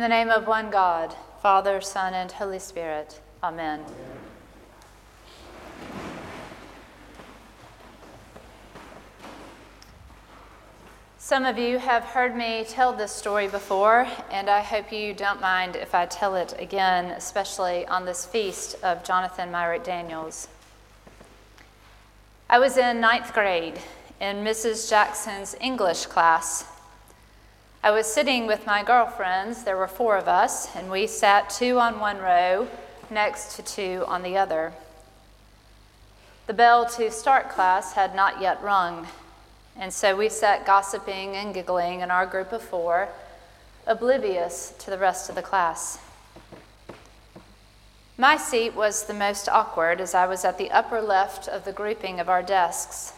In the name of one God, Father, Son, and Holy Spirit. Amen. Some of you have heard me tell this story before, and I hope you don't mind if I tell it again, especially on this feast of Jonathan Myrick Daniels. I was in ninth grade in Mrs. Jackson's English class I was sitting with my girlfriends, there were four of us, and we sat two on one row next to two on the other. The bell to start class had not yet rung, and so we sat gossiping and giggling in our group of four, oblivious to the rest of the class. My seat was the most awkward as I was at the upper left of the grouping of our desks.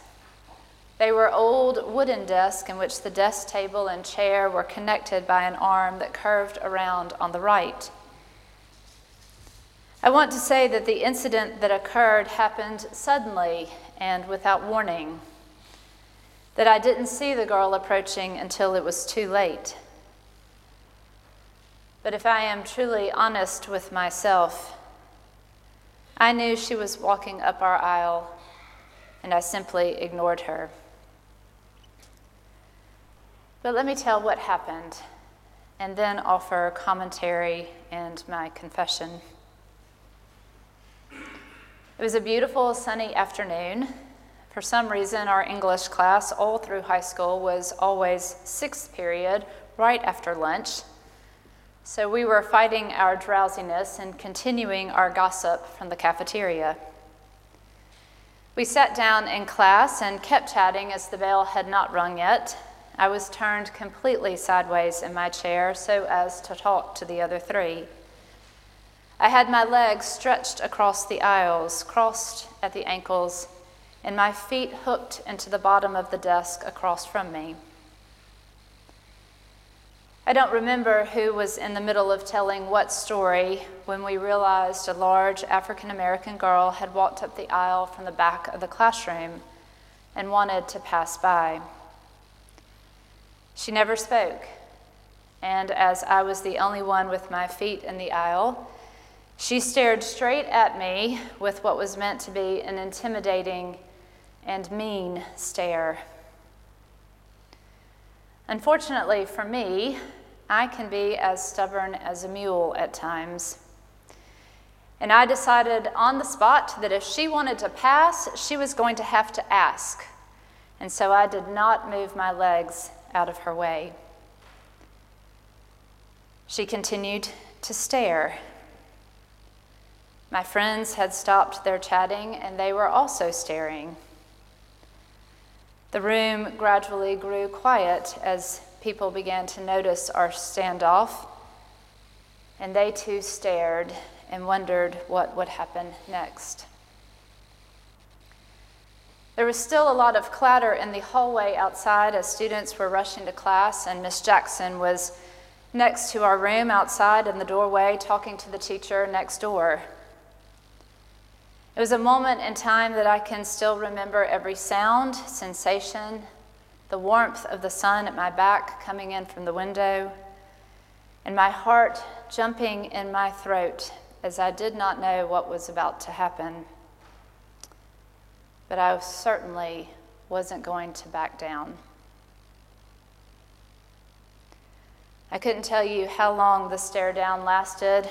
They were old wooden desks in which the desk table and chair were connected by an arm that curved around on the right. I want to say that the incident that occurred happened suddenly and without warning, that I didn't see the girl approaching until it was too late. But if I am truly honest with myself, I knew she was walking up our aisle, and I simply ignored her. But let me tell what happened and then offer commentary and my confession. It was a beautiful sunny afternoon. For some reason, our English class all through high school was always sixth period, right after lunch. So we were fighting our drowsiness and continuing our gossip from the cafeteria. We sat down in class and kept chatting as the bell had not rung yet, I was turned completely sideways in my chair so as to talk to the other three. I had my legs stretched across the aisles, crossed at the ankles, and my feet hooked into the bottom of the desk across from me. I don't remember who was in the middle of telling what story when we realized a large African American girl had walked up the aisle from the back of the classroom and wanted to pass by. She never spoke, and as I was the only one with my feet in the aisle, she stared straight at me with what was meant to be an intimidating and mean stare. Unfortunately for me, I can be as stubborn as a mule at times. And I decided on the spot that if she wanted to pass, she was going to have to ask. And so I did not move my legs out of her way. She continued to stare. My friends had stopped their chatting and they were also staring. The room gradually grew quiet as people began to notice our standoff, and they too stared and wondered what would happen next. There was still a lot of clatter in the hallway outside as students were rushing to class, and Miss Jackson was next to our room outside in the doorway talking to the teacher next door. It was a moment in time that I can still remember every sound, sensation, the warmth of the sun at my back coming in from the window, and my heart jumping in my throat as I did not know what was about to happen but I certainly wasn't going to back down. I couldn't tell you how long the stare down lasted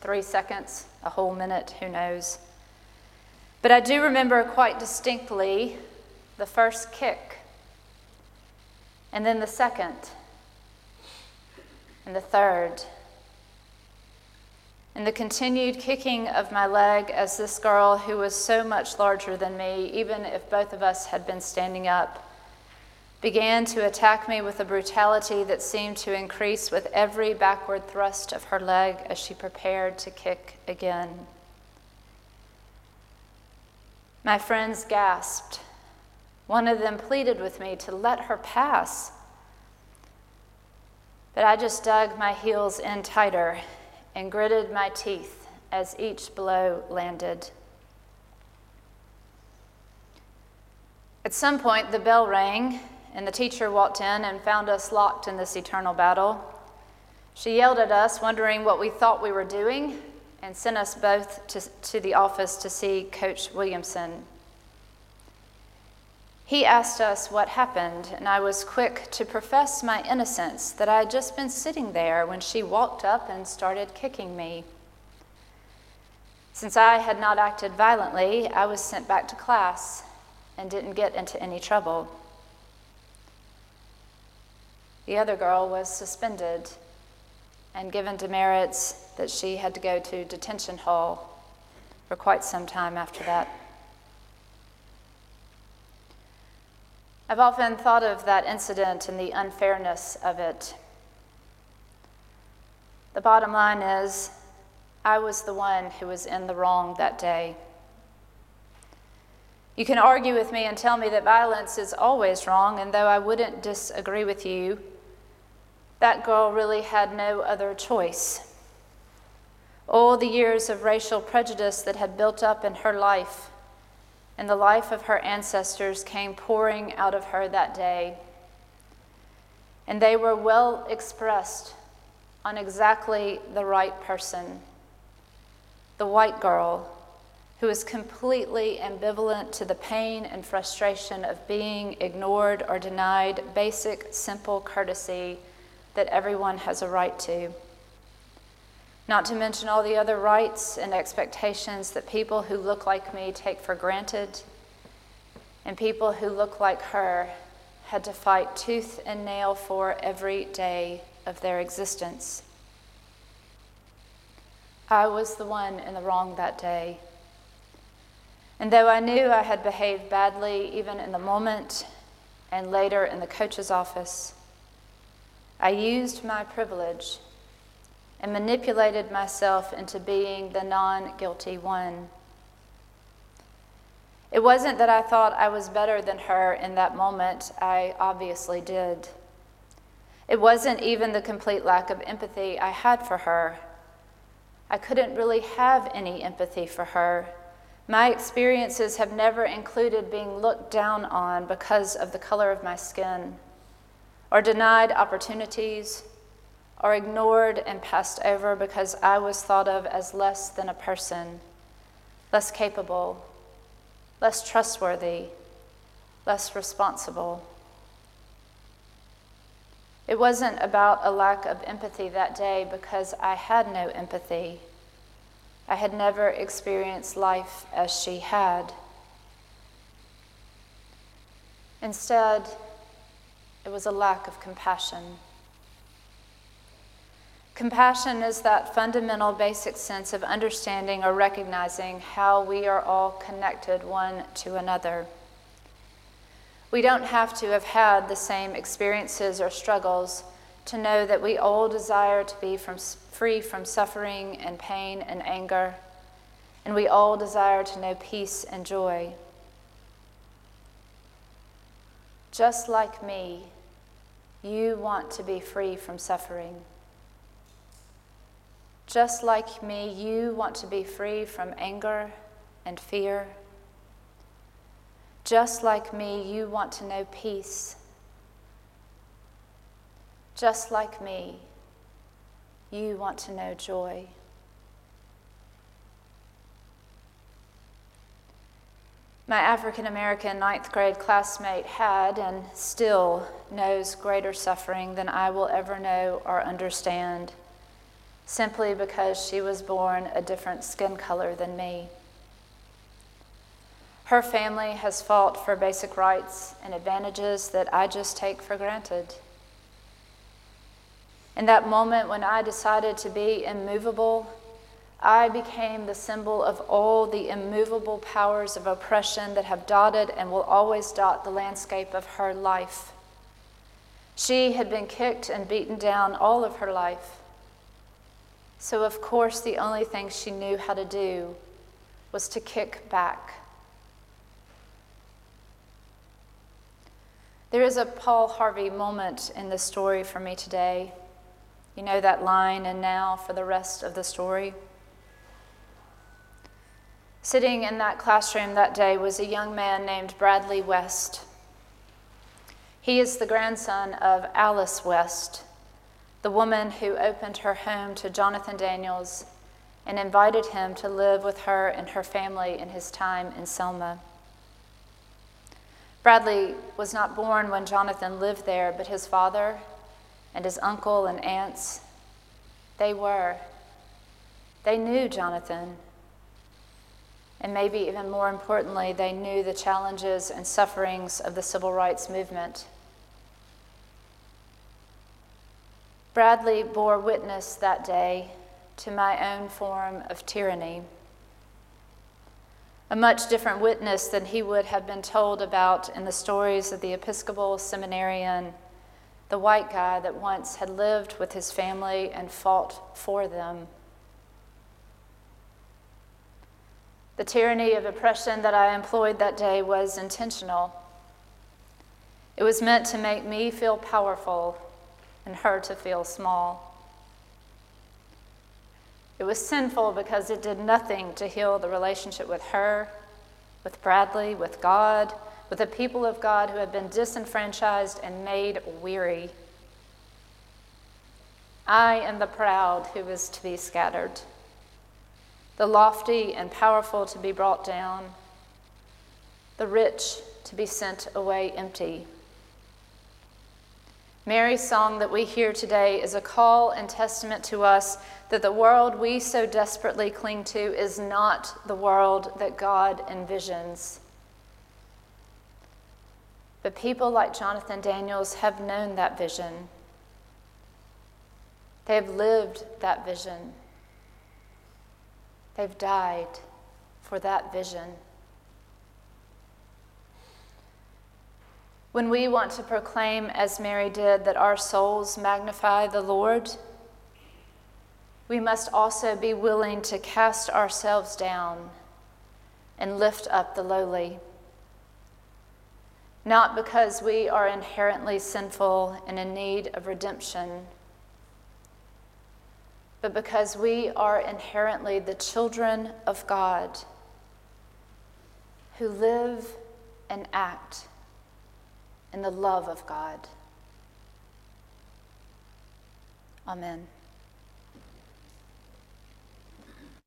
three seconds, a whole minute, who knows. But I do remember quite distinctly the first kick, and then the second, and the third and the continued kicking of my leg as this girl, who was so much larger than me, even if both of us had been standing up, began to attack me with a brutality that seemed to increase with every backward thrust of her leg as she prepared to kick again. My friends gasped. One of them pleaded with me to let her pass. But I just dug my heels in tighter and gritted my teeth as each blow landed. At some point, the bell rang, and the teacher walked in and found us locked in this eternal battle. She yelled at us, wondering what we thought we were doing, and sent us both to, to the office to see Coach Williamson. He asked us what happened, and I was quick to profess my innocence that I had just been sitting there when she walked up and started kicking me. Since I had not acted violently, I was sent back to class and didn't get into any trouble. The other girl was suspended and given demerits that she had to go to detention hall for quite some time after that. I've often thought of that incident and the unfairness of it. The bottom line is, I was the one who was in the wrong that day. You can argue with me and tell me that violence is always wrong, and though I wouldn't disagree with you, that girl really had no other choice. All the years of racial prejudice that had built up in her life and the life of her ancestors came pouring out of her that day. And they were well expressed on exactly the right person the white girl who is completely ambivalent to the pain and frustration of being ignored or denied basic, simple courtesy that everyone has a right to. Not to mention all the other rights and expectations that people who look like me take for granted, and people who look like her had to fight tooth and nail for every day of their existence. I was the one in the wrong that day. And though I knew I had behaved badly, even in the moment and later in the coach's office, I used my privilege and manipulated myself into being the non guilty one. It wasn't that I thought I was better than her in that moment, I obviously did. It wasn't even the complete lack of empathy I had for her. I couldn't really have any empathy for her. My experiences have never included being looked down on because of the color of my skin, or denied opportunities, or ignored and passed over because I was thought of as less than a person, less capable, less trustworthy, less responsible. It wasn't about a lack of empathy that day because I had no empathy. I had never experienced life as she had. Instead, it was a lack of compassion. Compassion is that fundamental basic sense of understanding or recognizing how we are all connected one to another. We don't have to have had the same experiences or struggles to know that we all desire to be from, free from suffering and pain and anger, and we all desire to know peace and joy. Just like me, you want to be free from suffering. Just like me, you want to be free from anger and fear. Just like me, you want to know peace. Just like me, you want to know joy. My African American ninth grade classmate had and still knows greater suffering than I will ever know or understand simply because she was born a different skin color than me. Her family has fought for basic rights and advantages that I just take for granted. In that moment when I decided to be immovable, I became the symbol of all the immovable powers of oppression that have dotted and will always dot the landscape of her life. She had been kicked and beaten down all of her life. So, of course, the only thing she knew how to do was to kick back. There is a Paul Harvey moment in this story for me today. You know that line, and now for the rest of the story. Sitting in that classroom that day was a young man named Bradley West. He is the grandson of Alice West the woman who opened her home to Jonathan Daniels and invited him to live with her and her family in his time in Selma. Bradley was not born when Jonathan lived there, but his father and his uncle and aunts, they were. They knew Jonathan. And maybe even more importantly, they knew the challenges and sufferings of the civil rights movement. Bradley bore witness that day to my own form of tyranny. A much different witness than he would have been told about in the stories of the Episcopal seminarian, the white guy that once had lived with his family and fought for them. The tyranny of oppression that I employed that day was intentional. It was meant to make me feel powerful and her to feel small. It was sinful because it did nothing to heal the relationship with her, with Bradley, with God, with the people of God who had been disenfranchised and made weary. I am the proud who is to be scattered, the lofty and powerful to be brought down, the rich to be sent away empty. Mary's song that we hear today is a call and testament to us that the world we so desperately cling to is not the world that God envisions. But people like Jonathan Daniels have known that vision. They have lived that vision. They've died for that vision. When we want to proclaim, as Mary did, that our souls magnify the Lord, we must also be willing to cast ourselves down and lift up the lowly. Not because we are inherently sinful and in need of redemption, but because we are inherently the children of God who live and act in the love of God. Amen.